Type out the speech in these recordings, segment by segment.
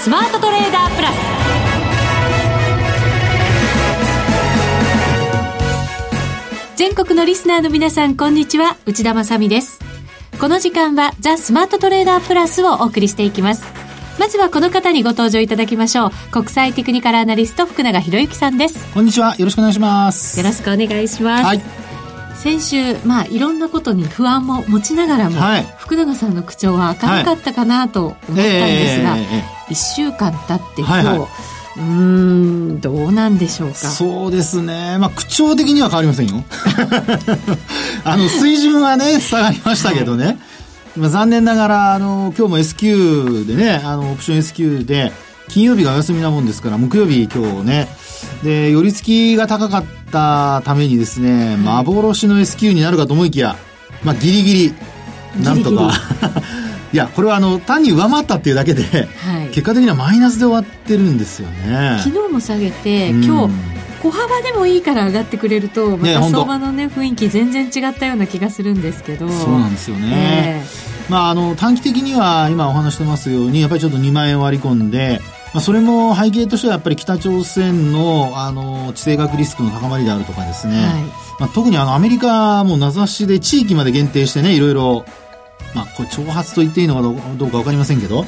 スマートトレーダープラス。全国のリスナーの皆さんこんにちは。内田まさです。この時間はザ・スマートトレーダープラスをお送りしていきます。まずはこの方にご登場いただきましょう。国際テクニカルアナリスト福永博之さんです。こんにちは。よろしくお願いします。よろしくお願いします、はい、先週まあいろんなことに不安も持ちながらも、はい、福永さんの口調は明るかったかなと思ったんですが、はいえー、1週間経って今日、はいはいうん、どうなんでしょうか？そうですね。まあ、口調的には変わりませんよ。あの、水準はね、下がりましたけどね。はい、まあ、残念ながら、あの、今日も S q でね、あの、オプション S q で、金曜日がお休みなもんですから、木曜日今日ね、で、寄り付きが高かったためにですね、幻の S q になるかと思いきや、まあ、ギリギリ、なんとか。いや、これはあの、単に上回ったっていうだけで、はい、結果的にはマイナスで終わってるんですよね。昨日も下げて、今日、小幅でもいいから上がってくれると、また相場のね、雰囲気全然違ったような気がするんですけど。そうなんですよね。えー、まあ、あの、短期的には今お話してますように、やっぱりちょっと2万円割り込んで、まあ、それも背景としてはやっぱり北朝鮮のあの地政学リスクの高まりであるとかですね、はい、まあ、特にあのアメリカも名指しで地域まで限定してねいろいろまあ、これ挑発と言っていいのかどうか分かりませんけど、はい、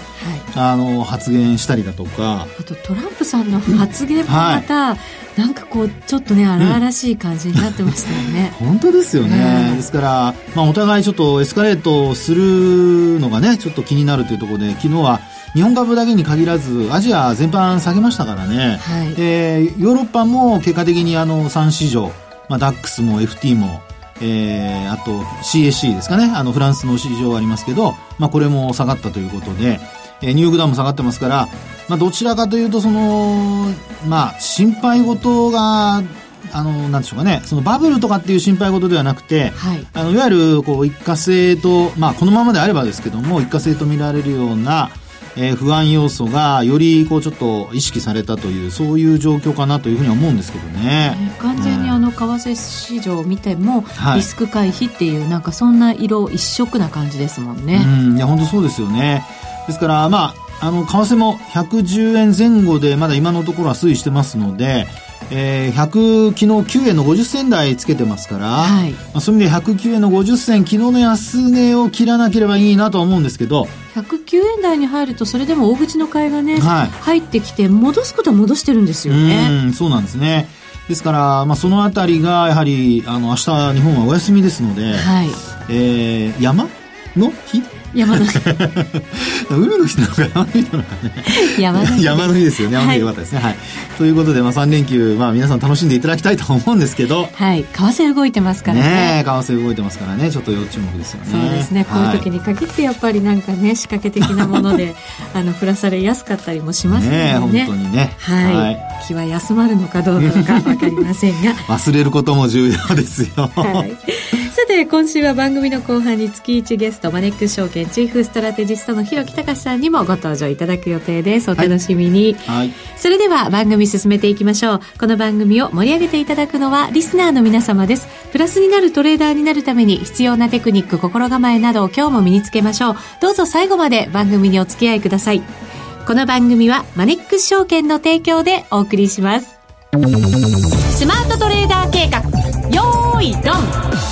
あの発言したりだとか。あとトランプさんの発言もまた、はい、なんかこうちょっとね荒々しい感じになってましたよね、うん、本当ですよね、ですから、まあ、お互いちょっとエスカレートするのがねちょっと気になるというところで昨日は日本株だけに限らずアジア全般下げましたからね、はい、でヨーロッパも結果的にあの3市場、まあ、ダックスも FT もえー、あと CAC ですかね、あのフランスの市場ありますけど、まあこれも下がったということで、えー、ニューヨークダウンも下がってますから、まあどちらかというとその、まあ心配事が、あの、なんでしょうかね、そのバブルとかっていう心配事ではなくて、はい、あのいわゆるこう一過性と、まあこのままであればですけども、一過性と見られるような、えー、不安要素がよりこうちょっと意識されたというそういう状況かなというふうに思うんですけどね。完全にあの為替市場を見ても、リスク回避っていうなんかそんな色一色な感じですもんね。うんいや本当そうですよね。ですからまああの為替も110円前後でまだ今のところは推移してますので。えー、100昨日9円の50銭台つけてますから、はいまあ、そういう意味で109円の50銭昨日の安値を切らなければいいなとは思うんですけど109円台に入るとそれでも大口の買いがね、はい、入ってきて戻すことは戻してるんですよねそうなんですねですから、まあ、そのあたりがやはりあの明日日本はお休みですので、はい。えー、山の日山の日。海の日なのか山の日なのかね。山の日。山の日ですよね。山の日よかったですね、はい、はい、ということで、まあ、3連休、まあ、皆さん楽しんでいただきたいと思うんですけど。はい。為替動いてますからね。ね為替動いてますからね。ちょっと要注目ですよね。そうですね。こういう時に限ってやっぱりなんかね仕掛け的なもので あの降らされやすかったりもしますのでね。本当にね。はい、はい、気は休まるのかどうなのか分かりませんが。忘れることも重要ですよ、はい。さて今週は番組の後半に月1ゲストマネックス証券チーフストラテジストの広木隆さんにもご登場いただく予定です。お楽しみに、はい、それでは番組進めていきましょう。この番組を盛り上げていただくのはリスナーの皆様です。プラスになるトレーダーになるために必要なテクニック心構えなどを今日も身につけましょう。どうぞ最後まで番組にお付き合いください。この番組はマネックス証券の提供でお送りします。スマートトレーダー計画。よーいドン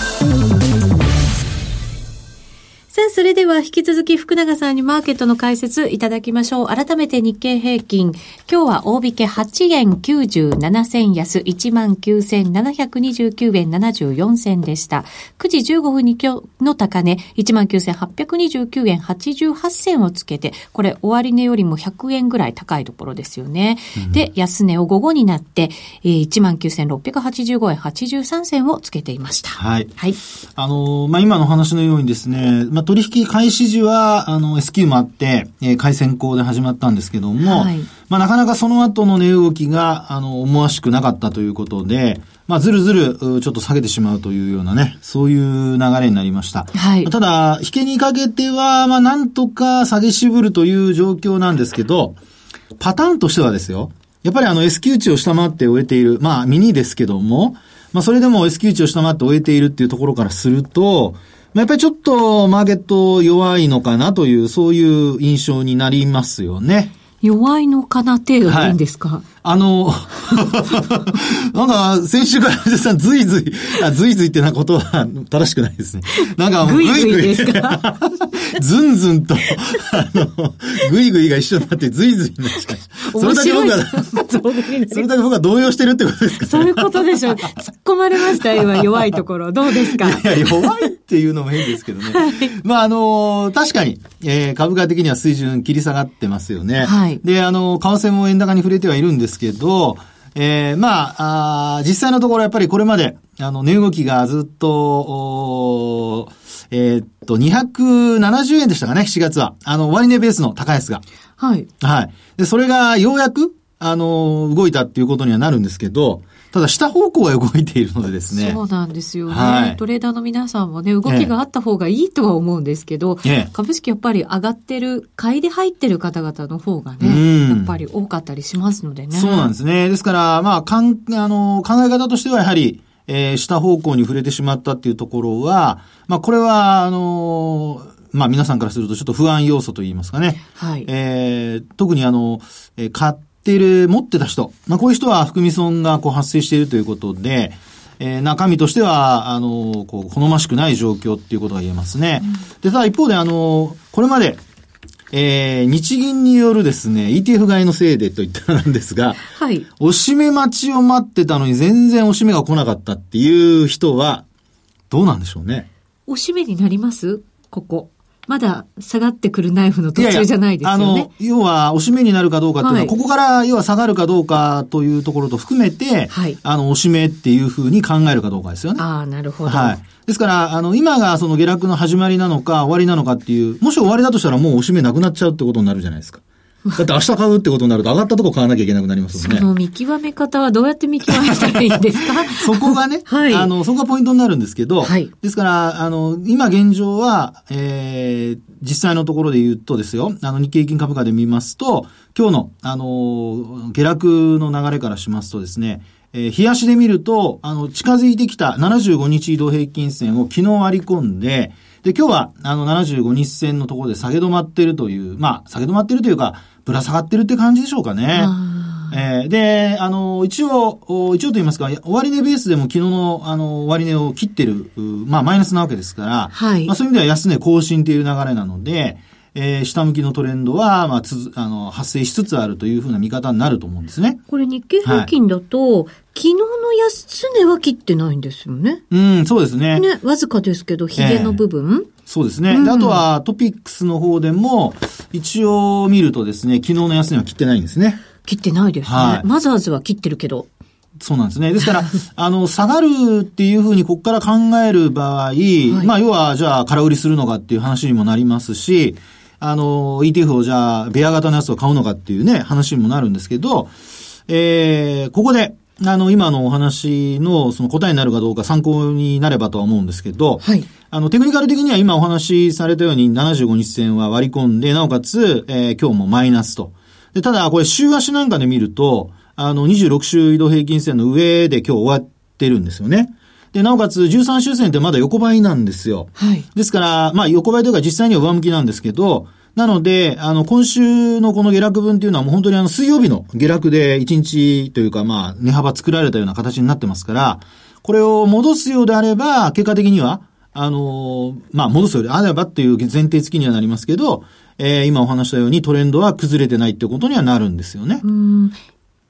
さあ、それでは引き続き福永さんにマーケットの解説いただきましょう。改めて日経平均。今日は大引け8円97銭安19,729円74銭でした。9時15分に今日の高値19,829円88銭をつけて、これ終値よりも100円ぐらい高いところですよね。うん、で、安値を午後になって、えー、19,685円83銭をつけていました。はい。はい。あのー、まあ、今の話のようにですね、まあまあ、取引開始時は、あの、S q もあって、えー、回線行で始まったんですけども、はい、まあ、なかなかその後の値動きが、あの、思わしくなかったということで、まあ、ずるずる、ちょっと下げてしまうというようなね、そういう流れになりました。はい。ただ、引けにかけては、まあ、なんとか下げ渋るという状況なんですけど、パターンとしてはですよ、やっぱりあの S q 値を下回って終えている、まあ、ミニですけども、まあ、それでも S q 値を下回って終えているっていうところからすると、やっぱりちょっとマーケット弱いのかなという、そういう印象になりますよね。弱いのかな程度でいいんですか、はい、あの、なんか、先週から藤さん、ずいずい、あ、ずいずいってなことは正しくないですね。なんか、ぐいぐいですか？ずんずんと、あの、ぐいぐいが一緒になってずいずいになっちゃう。それだけ僕は、それだけ僕は動揺してるってことですか、ね、そういうことでしょう。突っ込まれました、今、弱いところ。どうですか？いや、弱いっていうのも変ですけどね。はい、まあ、あの、確かに、えー、株価的には水準切り下がってますよね。はい。で、あの、為替も円高に触れてはいるんですけど、えー、まあ、あ実際のところやっぱりこれまで、あの、値動きがずっと、えー、っと、270円でしたかね、7月は。あの、終値ベースの高安が。はい。はい。で、それがようやく、あの、動いたっていうことにはなるんですけど、ただ下方向が動いているのでですね。そうなんですよね。はい、トレーダーの皆さんもね、動きがあった方がいいとは思うんですけど、ええ、株式やっぱり上がってる、買いで入ってる方々の方がね、やっぱり多かったりしますのでね。そうなんですね。ですから、まあ、かん、あの、考え方としてはやはり、えー、下方向に触れてしまったっていうところは、まあ、これは、あのまあ皆さんからするとちょっと不安要素といいますかね。はい。えー、特にあの、えー、買っている、持ってた人、まあこういう人は含み損がこう発生しているということで、えー、中身としては、あの、こう、好ましくない状況っていうことが言えますね。うん、で、ただ一方で、あの、これまで、えー、日銀によるですね、ETF 買いのせいでと言ったんですが、はい。おしめ待ちを待ってたのに全然おしめが来なかったっていう人は、どうなんでしょうね。おしめになります？ここ。まだ下がってくるナイフの途中じゃないですよね。いやいやあの、要は、おしめになるかどうかっていうのは、はい、ここから要は下がるかどうかというところと含めて、はい、あの、おしめっていうふうに考えるかどうかですよね。ああ、なるほど。はい。ですから、あの、今がその下落の始まりなのか、終わりなのかっていう、もし終わりだとしたらもうおしめなくなっちゃうってことになるじゃないですか。だって明日買うってことになると上がったとこ買わなきゃいけなくなりますもんね。その見極め方はどうやって見極めたらいいんですか？そこがね、はい、あの、そこがポイントになるんですけど、はい、ですから、あの、今現状は、えー、実際のところで言うとですよ、あの、日経平均株価で見ますと、今日の、あの、下落の流れからしますとですね、えー、冷やしで見ると、あの、近づいてきた75日移動平均線を昨日割り込んで、で、今日は、あの、75日線のところで下げ止まってるという、まあ、下げ止まってるというか、ぶら下がってるって感じでしょうかね。えー、で、あの、一応、一応と言いますか、終値ベースでも昨日の、あの、終値を切ってる、まあ、マイナスなわけですから、はい。まあ、そういう意味では安値更新という流れなので、えー、下向きのトレンドは、まあ、つあの、発生しつつあるというふうな見方になると思うんですね。これ日経平均だと、はい、昨日の安値は切ってないんですよね。うん、そうですね。ね、わずかですけど、ヒゲの部分、えーそうですね。うん、であとはトピックスの方でも、一応見るとですね、昨日の安値は切ってないんですね。切ってないですね。はい、マザーズは切ってるけど。そうなんですね。ですから、あの、下がるっていうふうにここから考える場合、はい、まあ、要は、じゃあ、空売りするのかっていう話にもなりますし、あの、ETF をじゃあ、ベア型のやつを買うのかっていうね、話にもなるんですけど、えー、ここで、あの、今のお話のその答えになるかどうか参考になればとは思うんですけど、はい。あの、テクニカル的には今お話しされたように75日線は割り込んで、なおかつ、えー、今日もマイナスと。で、ただ、これ週足なんかで見ると、あの、26週移動平均線の上で今日終わってるんですよね。で、なおかつ13週線ってまだ横ばいなんですよ。はい。ですから、まあ横ばいというか実際には上向きなんですけど、なので、あの、今週のこの下落分っていうのはもう本当にあの、水曜日の下落で1日というか、まあ、値幅作られたような形になってますから、これを戻すようであれば、結果的には、あの、まあ、戻すようであればっていう前提付きにはなりますけど、えー、今お話したようにトレンドは崩れてないっていうことにはなるんですよね。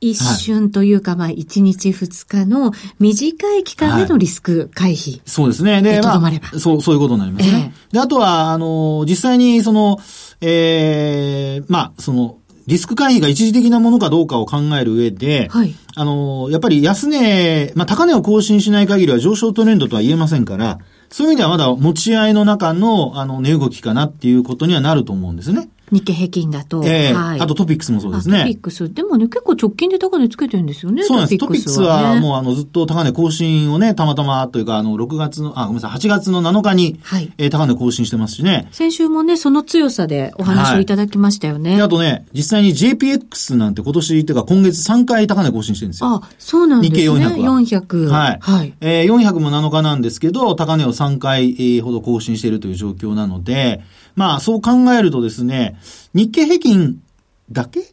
うん一瞬というか、まあ、一日二日の短い期間でのリスク回避、はい。そうですね。で、まあ、そう、そういうことになりますね。えー、で、あとは、あの、実際に、その、ええー、まあ、その、リスク回避が一時的なものかどうかを考える上で、はい、あの、やっぱり安値、まあ、高値を更新しない限りは上昇トレンドとは言えませんから、そういう意味ではまだ持ち合いの中の、あの、値動きかなっていうことにはなると思うんですね。日経平均だと。ええーはい、あとトピックスもそうですね。トピックス。でもね、結構直近で高値つけてるんですよね。そうなんです。トピックスは、ね、もうあの、ずっと高値更新をね、たまたまというか、あの、6月の、あ、ごめんなさい、8月の7日に、はい。えー、高値更新してますしね。先週もね、その強さでお話をいただきましたよね。はい、あとね、実際に JPX なんて今年っていうか今月3回高値更新してるんですよ。あ、そうなんですね。日経400は。400。はい。はい。えー、400も7日なんですけど、高値を3回ほど更新しているという状況なので、まあ、そう考えるとですね、日経平均だけ？っ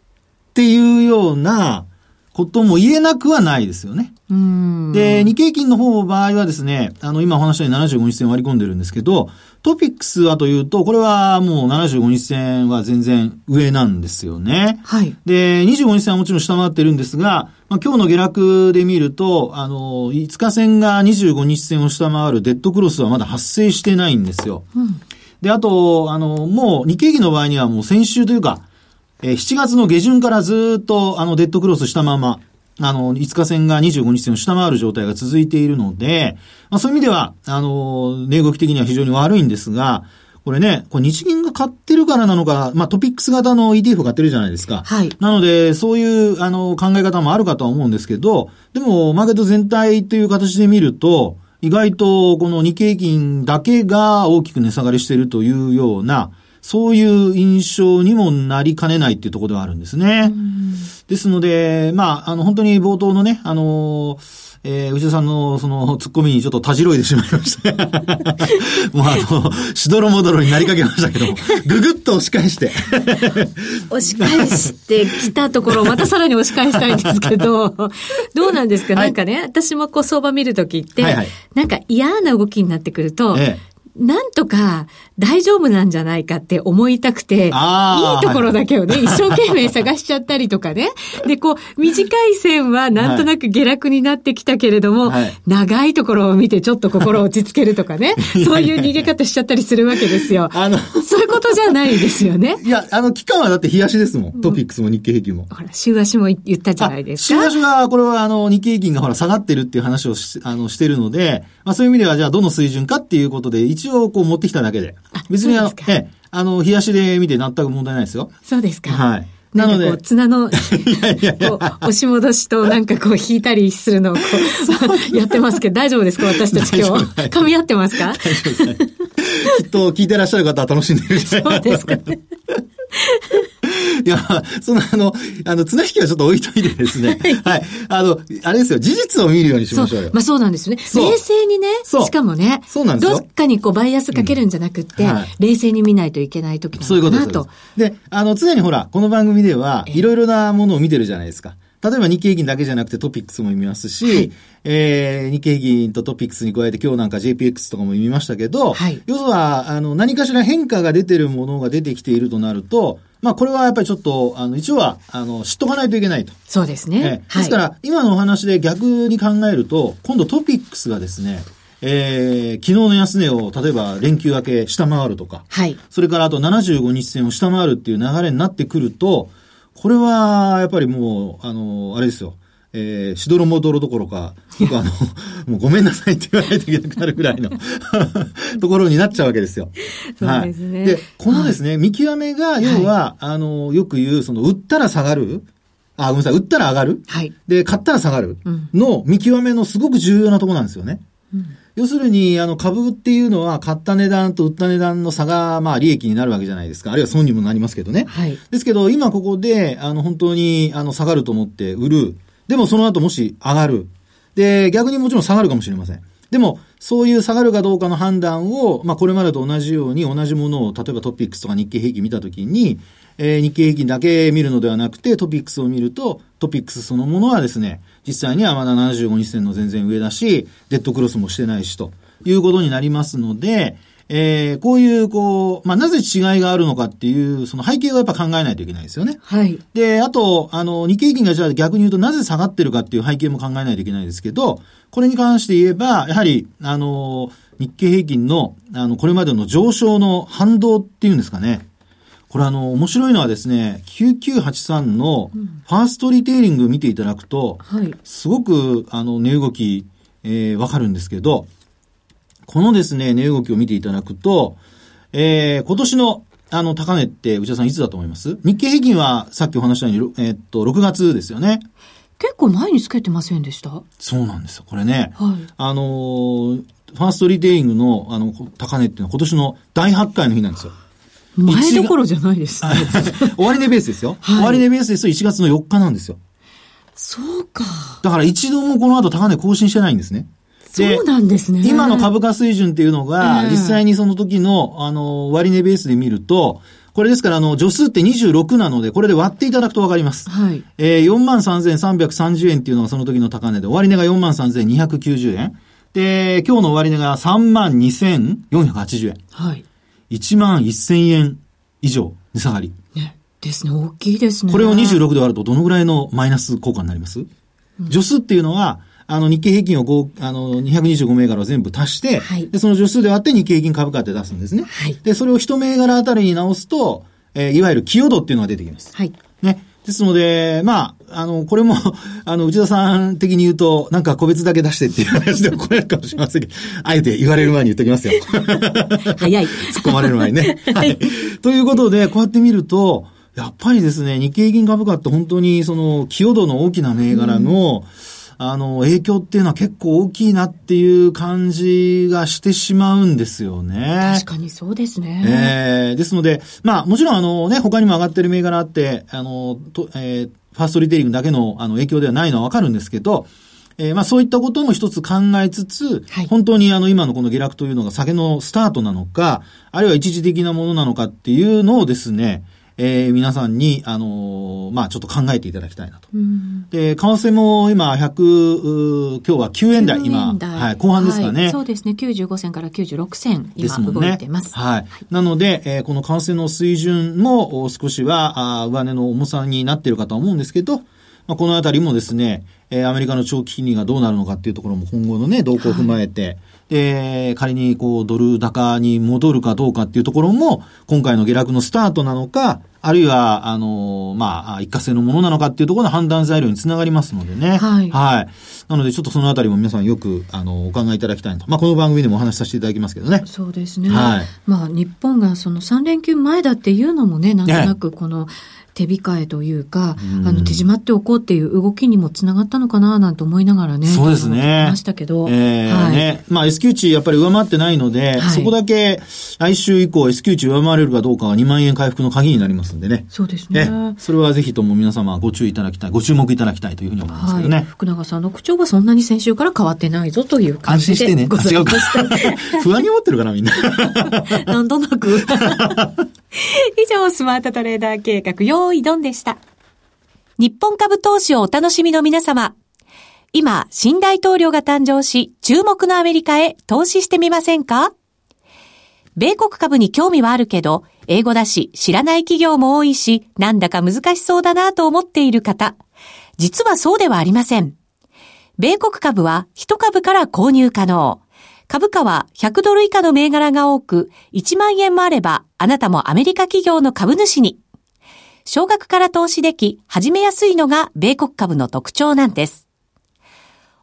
ていうようなことも言えなくはないですよね。で、日経金の方の場合はですね、あの、今お話したように75日線割り込んでるんですけど、トピックスはというと、これはもう75日線は全然上なんですよね。はい。で、25日線はもちろん下回ってるんですが、まあ、今日の下落で見ると、あの、5日線が25日線を下回るデッドクロスはまだ発生してないんですよ。うん、で、あと、あの、もう日経金の場合にはもう先週というか、えー、7月の下旬からずっとあのデッドクロスしたまま、あの、5日線が25日線を下回る状態が続いているので、まあそういう意味では、あの、値動き的には非常に悪いんですが、これね、これ日銀が買ってるからなのか、まあトピックス型の ETF 買ってるじゃないですか。はい。なので、そういう、あの、考え方もあるかとは思うんですけど、でも、マーケット全体という形で見ると、意外とこの日経金だけが大きく値下がりしているというような、そういう印象にもなりかねないっていうところではあるんですね。ですので、まあ、あの、本当に冒頭のね、あのえー、内田さんのそのツッコミにちょっとたじろいでしまいました。もうあの、しどろもどろになりかけましたけども、ぐぐっと押し返して。押し返してきたところをまたさらに押し返したいんですけど、どうなんですか、はい、なんかね、私もこう相場見るときって、はいはい、なんか嫌な動きになってくると、ええなんとか大丈夫なんじゃないかって思いたくて、いいところだけをね、はい、一生懸命探しちゃったりとかね。で、こう、短い線はなんとなく下落になってきたけれども、はい、長いところを見てちょっと心を落ち着けるとかね、そういう逃げ方しちゃったりするわけですよ。あの、そういうことじゃないですよね。いや、あの、期間はだって日足ですもん。トピックスも日経平均も。ほら、週足も言ったじゃないですか。週足が、これはあの、日経平均がほら下がってるっていう話をし、あの、してるので、まあそういう意味ではじゃあどの水準かっていうことで、一応こう持ってきただけで。別にあの、ええ、あの、冷やしで見て全く問題ないですよ。そうですか。はい。なので。綱の、こう、押し戻しとなんかこう引いたりするのをこう、やってますけど、大丈夫ですか？私たち今日。噛み合ってますか？大丈夫です。きっと聞いてらっしゃる方は楽しんでるそうですかね。いや、そのあの、あの、綱引きはちょっと置いといてですね。はい。あの、あれですよ、事実を見るようにしましょうよ。まあそうなんですね。冷静にね、しかもね、そうなんですよ。どっかにこうバイアスかけるんじゃなくて、うんはい、冷静に見ないといけない時なのかなと。そういうことです。で、あの、常にほら、この番組では、いろいろなものを見てるじゃないですか。例えば日経平均だけじゃなくてトピックスも見ますし、はい、えー、日経平均とトピックスに加えて今日なんか JPX とかも見ましたけど、はい、要は、あの、何かしら変化が出てるものが出てきているとなると、まあ、これはやっぱりちょっと、あの、一応は、あの、知っとかないといけないと。そうですね。えですから、今のお話で逆に考えると、今度トピックスがですね、えー、昨日の安値を、例えば連休明け下回るとか、はい。それからあと75日線を下回るっていう流れになってくると、これは、やっぱりもう、あの、あれですよ。えー、しどろもどろどころか、僕あの、もうごめんなさいって言わないといけなくなるぐらいの ところになっちゃうわけですよ。そうですね。はい、で、このですね、はい、見極めが、要は、はい、あの、よく言う、その、売ったら下がる、あ、ごめんなさい、売ったら上がる、はい、で、買ったら下がるの見極めのすごく重要なところなんですよね。うん要するに、あの、株っていうのは、買った値段と売った値段の差が、まあ、利益になるわけじゃないですか。あるいは損にもなりますけどね。はい。ですけど、今ここで、あの、本当に、あの、下がると思って売る。でも、その後もし上がる。で、逆にもちろん下がるかもしれません。でも、そういう下がるかどうかの判断を、まあ、これまでと同じように、同じものを、例えばトピックスとか日経平均見たときに、えー、日経平均だけ見るのではなくて、トピックスを見ると、トピックスそのものはですね、実際にはまだ75日線の全然上だし、デッドクロスもしてないしと。いうことになりますので、えー、こういう、こう、まあ、なぜ違いがあるのかっていう、その背景をやっぱ考えないといけないですよね。はい。で、あと、あの、日経平均がじゃあ逆に言うとなぜ下がってるかっていう背景も考えないといけないですけど、これに関して言えば、やはり、あの、日経平均の、あの、これまでの上昇の反動っていうんですかね。これあの、面白いのはですね、9983のファーストリテイリング見ていただくと、はい、すごく、あの、値動き、えー、わかるんですけど、このですね、値動きを見ていただくと、えー、今年のあの、高値って、内田さんいつだと思います？日経平均はさっきお話したように、えー、っと、6月ですよね。結構前につけてませんでした？そうなんですよ。これね。はい。あのー、ファーストリテイリングの、あの、高値っていうのは今年の大発会の日なんですよ。前どころじゃないですね。終値ベースですよ。はい、終値ベースですと1月の4日なんですよ。そうか。だから一度もこの後高値更新してないんですね。そうなんですね。今の株価水準っていうのが、実際にその時の、あの、割値ベースで見ると、これですから、あの、助数って26なので、これで割っていただくとわかります。はい。えー、43,330円っていうのがその時の高値で、終値が43,290円。で、今日の終値が32,480円。はい。1万1000円以上値下がり。ね。ですね。大きいですね。これを26で割るとどのぐらいのマイナス効果になります、うん、助数っていうのは、あの、日経平均を5、あの、225銘柄を全部足して、はい、で、その助数で割って日経平均株価って出すんですね。はい、で、それを一銘柄あたりに直すと、えー、いわゆる寄与度っていうのが出てきます。はい。ね。ですので、まあ、あの、これも、あの、内田さん的に言うと、なんか個別だけ出してっていう話でもこれかもしれませんけど、あえて言われる前に言っておきますよ。早い。突っ込まれる前にね。はい。ということで、こうやって見ると、やっぱりですね、日経平均株価って本当にその、寄与度の大きな銘柄の、うんあの、影響っていうのは結構大きいなっていう感じがしてしまうんですよね。確かにそうですね。ええー、ですので、まあ、もちろんあのね、他にも上がってる銘柄あって、あの、とえー、ファーストリテイリングだけのあの影響ではないのはわかるんですけど、えー、まあそういったことも一つ考えつつ、はい、本当にあの今のこの下落というのが酒のスタートなのか、あるいは一時的なものなのかっていうのをですね、えー、皆さんに、あのー、まあ、ちょっと考えていただきたいなと。うん、で、為替も今、100、今日は9円台、今、はい、後半ですかね、はい、そうですね、95銭から96銭、今、動いてます。はい。なので、えー、この為替の水準も少しは、あ上値の重さになっているかと思うんですけど、まあ、このあたりもですね、えー、アメリカの長期金利がどうなるのかっていうところも今後のね、動向を踏まえて、はいで、仮にこうドル高に戻るかどうかっていうところも、今回の下落のスタートなのか、あるいは、あの、まあ、一過性のものなのかっていうところの判断材料につながりますのでね。はい。はい。なので、ちょっとそのあたりも皆さんよく、あの、お考えいただきたいと。まあ、この番組でもお話しさせていただきますけどね。そうですね。はい。まあ、日本がその3連休前だっていうのもね、なんとなくこの、ね手控えというか、うん、あの、手締まっておこうっていう動きにもつながったのかななんて思いながらね。そうですね。ましたけど。えー、はい、ね。まあ S q 値やっぱり上回ってないので、はい、そこだけ来週以降 S q 値上回れるかどうかが2万円回復の鍵になりますんでね。そうですね。それはぜひとも皆様ご注意いただきたい、ご注目いただきたいというふうに思いますけどね。はい、福永さんの口調はそんなに先週から変わってないぞという感じで。安心してね。違うか。不安に思ってるかな、みんな。なんとなく。以上、スマートトレーダー計画、用意ドンでした。日本株投資をお楽しみの皆様。今、新大統領が誕生し、注目のアメリカへ投資してみませんか米国株に興味はあるけど、英語だし、知らない企業も多いし、なんだか難しそうだなと思っている方。実はそうではありません。米国株は1株から購入可能。株価は100ドル以下の銘柄が多く、1万円もあれば、あなたもアメリカ企業の株主に。少額から投資でき、始めやすいのが米国株の特徴なんです。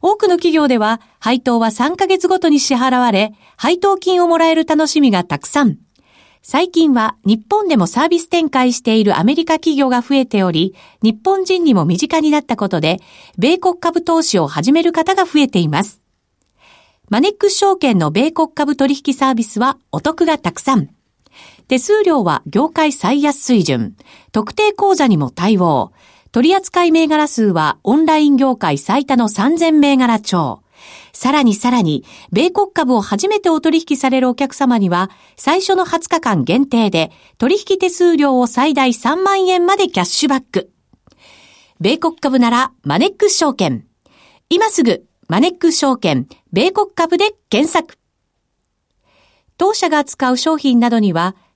多くの企業では、配当は3ヶ月ごとに支払われ、配当金をもらえる楽しみがたくさん。最近は日本でもサービス展開しているアメリカ企業が増えており、日本人にも身近になったことで、米国株投資を始める方が増えています。マネックス証券の米国株取引サービスはお得がたくさん。手数料は業界最安水準。特定口座にも対応。取扱銘柄数はオンライン業界最多の3000銘柄超。さらにさらに、米国株を初めてお取引されるお客様には、最初の20日間限定で、取引手数料を最大3万円までキャッシュバック。米国株なら、マネックス証券。今すぐ、マネックス証券、米国株で検索。当社が扱う商品などには、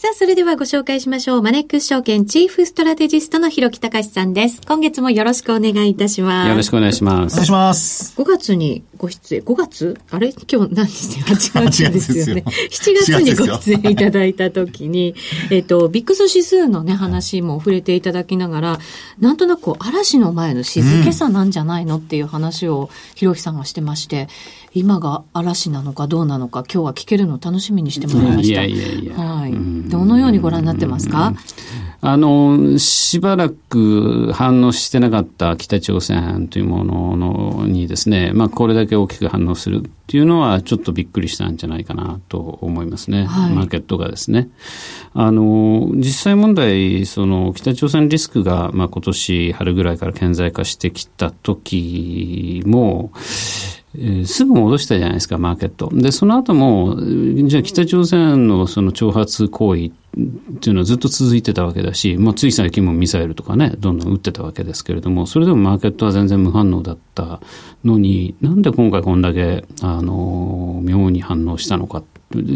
さあ、それではご紹介しましょう。マネックス証券チーフストラテジストの広木隆さんです。今月もよろしくお願いいたします。よろしくお願いします。お願いします。5月にご出演、5月？あれ？今日何日 ?8 月ですよね。7月にご出演いただいたときに、えっと、ビックス指数のね、話も触れていただきながら、なんとなく嵐の前の静けさなんじゃないのっていう話を、広木さんがしてまして、今が嵐なのかどうなのか、今日は聞けるの楽しみにしてもらいました。いやいやいや。はい。うんどのようにご覧になってますか、あの、しばらく反応してなかった北朝鮮というもののにですね、まあ、これだけ大きく反応するっていうのは、ちょっとびっくりしたんじゃないかなと思いますね、はい、マーケットがですね。あの、実際問題、その、北朝鮮リスクが、まあ、今年春ぐらいから顕在化してきた時も、えー、すぐ戻したじゃないですか、マーケット。で、その後も、じゃあ北朝鮮のその挑発行為っていうのはずっと続いてたわけだし、まあ、つい最近もミサイルとかね、どんどん撃ってたわけですけれども、それでもマーケットは全然無反応だったのに、なんで今回こんだけ、あの、妙に反応したのか、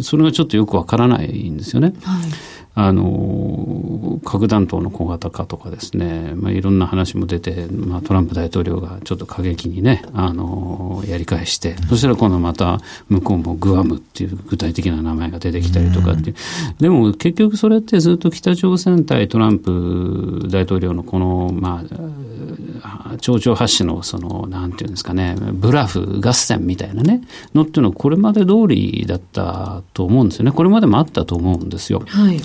それがちょっとよくわからないんですよね。はいあの、核弾頭の小型化とかですね、まあ、いろんな話も出て、まあ、トランプ大統領がちょっと過激にね、あの、やり返して、そしたら今度また向こうもグアムっていう具体的な名前が出てきたりとかって。でも結局それってずっと北朝鮮対トランプ大統領のこの、まあ、町長発信のその、なんていうんですかね、ブラフ合戦みたいなね、のっていうのはこれまで通りだったと思うんですよね。これまでもあったと思うんですよ。はい。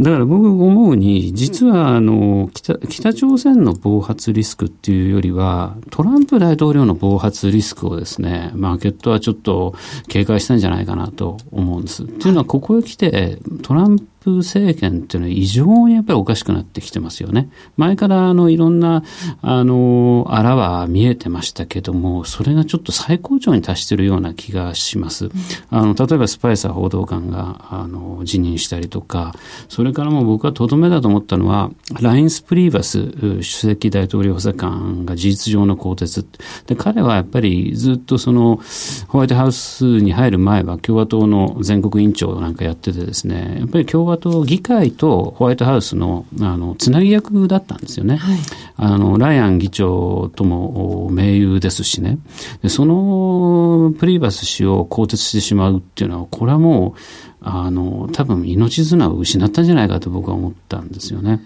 だから僕思うに、実はあの北北朝鮮の暴発リスクっていうよりは、トランプ大統領の暴発リスクをですね、マーケットはちょっと警戒したんじゃないかなと思うんです。っていうのは、ここへ来て、トランププ政権っていうのは異常にやっぱりおかしくなってきてますよね。前からあのいろんなあの、あらは見えてましたけども、それがちょっと最高潮に達してるような気がします。あの、例えばスパイサー報道官があの辞任したりとか、それからも僕はとどめだと思ったのは、ラインス・プリーバス主席大統領補佐官が事実上の更迭。で、彼はやっぱりずっとそのホワイトハウスに入る前は共和党の全国委員長なんかやっててですね、やっぱり共和党議会とホワイトハウスのあのつなぎ役だったんですよね。はい、あのライアン議長とも盟友ですしねで、そのプリーバス氏を更迭してしまうっていうのは、これはもう、あの多分命綱を失ったんじゃないかと僕は思ったんですよね。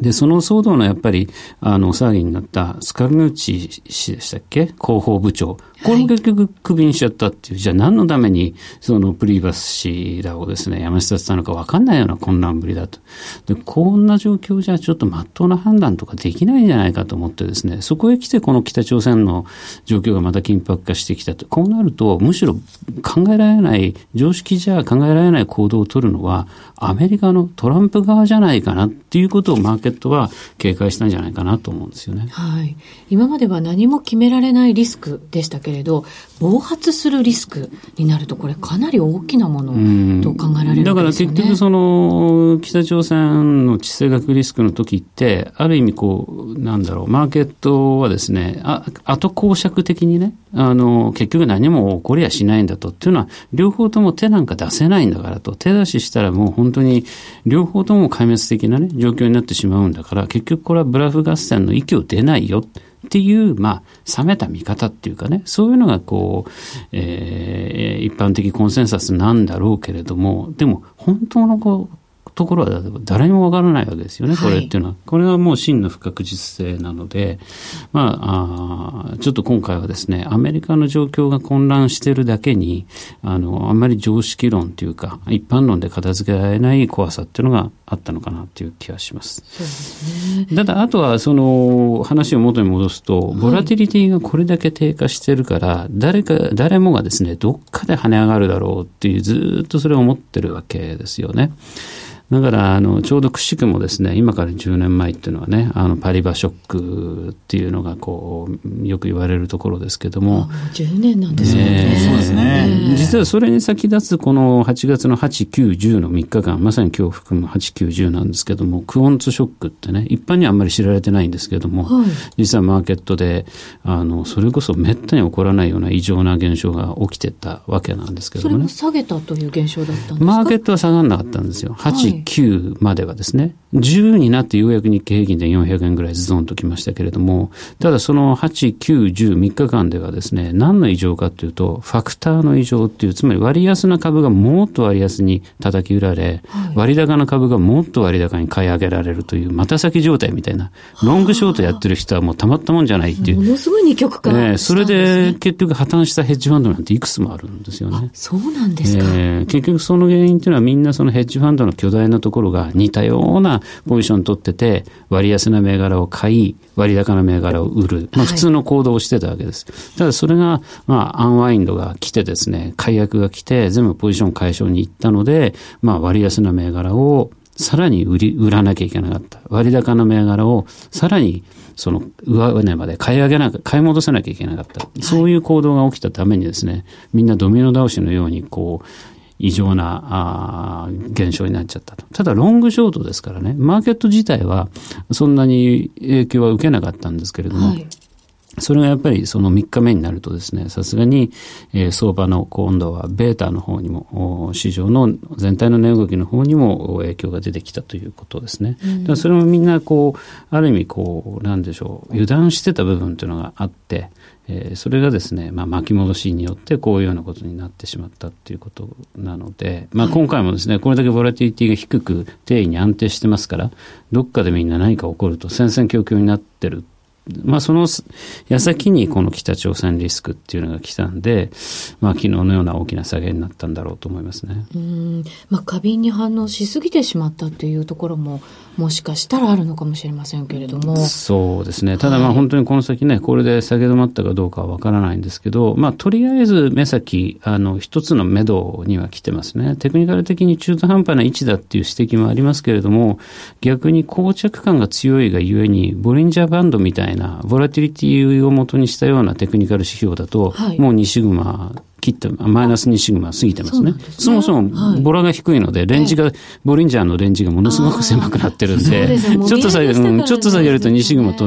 で、その騒動のやっぱり、あの、騒ぎになったスカルヌーチ氏でしたっけ？広報部長。これも結局クビにしちゃったっていう、じゃあ何のためにそのプリーバス氏らをですね、やめさせたのか分かんないような混乱ぶりだと。で、こんな状況じゃちょっと真っ当な判断とかできないんじゃないかと思ってですね、そこへ来てこの北朝鮮の状況がまた緊迫化してきたと。こうなると、むしろ考えられない、常識じゃ考えられない行動を取るのは、アメリカのトランプ側じゃないかなっていうことをマーケットは警戒したんじゃないかなと思うんですよね。はい。今までは何も決められないリスクでしたけけれど、暴発するリスクになると、これ、かなり大きなものと考えられる、ね、だから結局、その北朝鮮の地政学リスクの時って、ある意味こう、なんだろう、マーケットはですね、あ後公爵的にね、あの結局何も起こりゃしないんだと。っていうのは、両方とも手なんか出せないんだからと、手出ししたらもう本当に、両方とも壊滅的なね、状況になってしまうんだから、結局これはブラフ合戦の息を出ないよ。っていう、まあ、冷めた見方っていうかね、そういうのがこう、えー、一般的コンセンサスなんだろうけれども、でも、本当のこう、ところは誰にもわからないわけですよね、これっていうのは。はい、これはもう真の不確実性なので、まああ、ちょっと今回はですね、アメリカの状況が混乱しているだけに、あの、あんまり常識論というか、一般論で片付けられない怖さっていうのがあったのかなという気がします。そうですね。ただ、あとは、その、話を元に戻すと、ボラティリティがこれだけ低下してるから、誰か、誰もがですね、どっかで跳ね上がるだろうっていう、ずっとそれを思ってるわけですよね。だから、あの、ちょうどくしくもですね、今から10年前っていうのはね、あの、パリバショックっていうのが、こう、よく言われるところですけども。もう10年なんですね。そうですね。実はそれに先立つこの8月の8、9、10の3日間、まさに今日含む8、9、10なんですけども、クオンツショックってね、一般にはあんまり知られてないんですけども、はい、実はマーケットで、あの、それこそめったに起こらないような異常な現象が起きてたわけなんですけどもね。それも下げたという現象だったんですか？マーケットは下がらなかったんですよ。8、はい9まではですね、10になってようやく日経平均で400円ぐらいズドンときましたけれども、ただその8、9、10、3日間ではですね、何の異常かというと、ファクターの異常っていう、つまり割安な株がもっと割安に叩き売られ、はい、割高な株がもっと割高に買い上げられるという、また先状態みたいな、ロングショートやってる人はもうたまったもんじゃないっていう。ものすごい二極化、ね、それで結局破綻したヘッジファンドなんていくつもあるんですよね。そうなんですか、えー、結局その原因っていうのはみんなそのヘッジファンドの巨大なところが似たようなポジション取ってて、割安な銘柄を買い、割高な銘柄を売る。まあ普通の行動をしてたわけです。はい、ただそれが、まあアンワインドが来てですね、解約が来て、全部ポジション解消に行ったので、まあ割安な銘柄をさらに売り、売らなきゃいけなかった。割高な銘柄をさらにその上値まで買い上げな買い戻さなきゃいけなかった。そういう行動が起きたためにですね、みんなドミノ倒しのようにこう、異常なあ現象になっちゃったと。ただ、ロングショートですからね、マーケット自体はそんなに影響は受けなかったんですけれども、はいそれがやっぱりその3日目になるとですね、さすがに、えー、相場の今度はベータの方にも、市場の全体の値動きの方にも影響が出てきたということですね。うん、だそれもみんなこう、ある意味こう、なんでしょう、油断してた部分というのがあって、えー、それがですね、まあ、巻き戻しによってこういうようなことになってしまったっていうことなので、まあ、今回もですね、これだけボラティリティが低く定位に安定してますから、どっかでみんな何か起こると戦々恐々になってるまあ、その矢先にこの北朝鮮リスクっていうのが来たんで、まあ、昨日のような大きな下げになったんだろうと思いますね。うん。まあ、過敏に反応しすぎてしまったっていうところも、もしかしたらあるのかもしれませんけれども。そうですね。ただまあ本当にこの先ね、これで下げ止まったかどうかはわからないんですけど、まあとりあえず目先、あの、一つの目処には来てますね。テクニカル的に中途半端な位置だっていう指摘もありますけれども、逆に膠着感が強いがゆえに、ボリンジャーバンドみたいな、ボラティリティを元にしたようなテクニカル指標だと、はい、もう2シグマ切って、マイナス2シグマ過ぎてますね。そ、ね、もそも、ボラが低いので、レンジが、はい、ボリンジャーのレンジがものすごく狭くなってるんで、ちょっと下げ、うん、ちょっと下げると2シグマと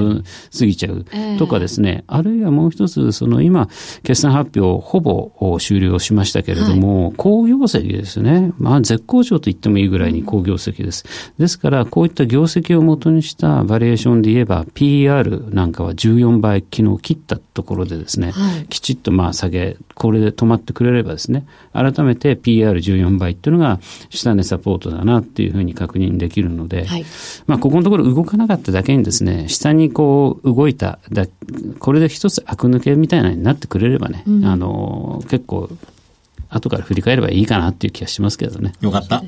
過ぎちゃうとかですね、あるいはもう一つ、その今、決算発表ほぼ終了しましたけれども、はい、好業績ですね。まあ、絶好調と言ってもいいぐらいに好業績です。ですから、こういった業績をもとにしたバリエーションで言えば、PR なんかは14倍昨日切ったところでですね、はい、きちっとまあ下げ、これで止まってくれればですね、改めて PR14 倍っていうのが下値サポートだなっていうふうに確認できるので、はい、まあここのところ動かなかっただけにですね、下にこう動いただ、これで一つ悪抜けみたいなになってくれればね、うん、あの、結構後から振り返ればいいかなっていう気がしますけどね。よかった。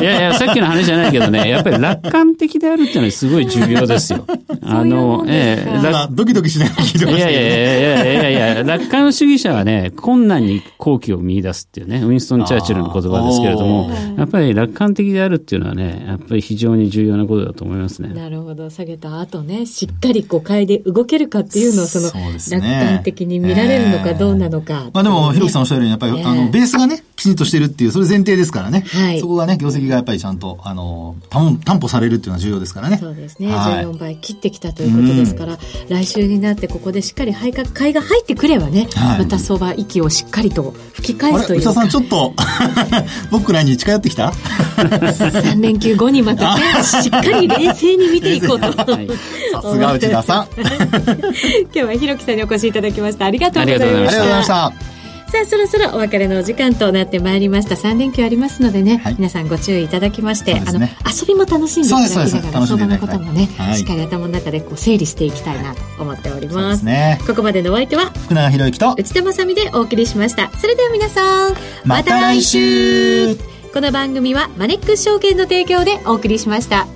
いやいや、さっきの話じゃないけどね、やっぱり楽観的であるっていうのはすごい重要ですよ。あの、ええー、ドキドキしない聞いてますいやいやいやいやいやいや、楽観主義者はね、困難に好機を見出すっていうね、ウィンストン・チャーチルの言葉ですけれども、やっぱり楽観的であるっていうのはね、やっぱり非常に重要なことだと思いますね。なるほど。下げた後ね、しっかり誤解で動けるかっていうのを、その、楽観的に見られるのかどうなのか、えー、まあでも、ひろきさんおっしゃるように、やっぱり、あの、ベースがね、きちんとしてるっていう、それ前提ですからね。はい。そこがね、業績がやっぱりちゃんと、あの、担保されるっていうのは重要ですからね。そうですね。はい、14倍切ってきたということですから、来週になってここでしっかり買いが入ってくればね、はい、また相場息をしっかりと吹き返すというか。さん、ちょっと 僕らに近寄ってきた ?3 連休後にまたね、しっかり冷静に見ていこうと。さすが内田さん。今日はひろきさんにお越しいただきました。ありがとうございました。ありがとうございました。さあそろそろお別れのお時間となってまいりました。3連休ありますのでね、はい、皆さんご注意いただきまして、ね、あの遊びも楽しんでいただきながら相場のこともね、はい、しっかり頭の中でこう整理していきたいなと思っております、ね、ここまでのお相手は福永博之と内田まさみでお送りしました。それでは皆さんまた来週。この番組はマネックス証券の提供でお送りしました。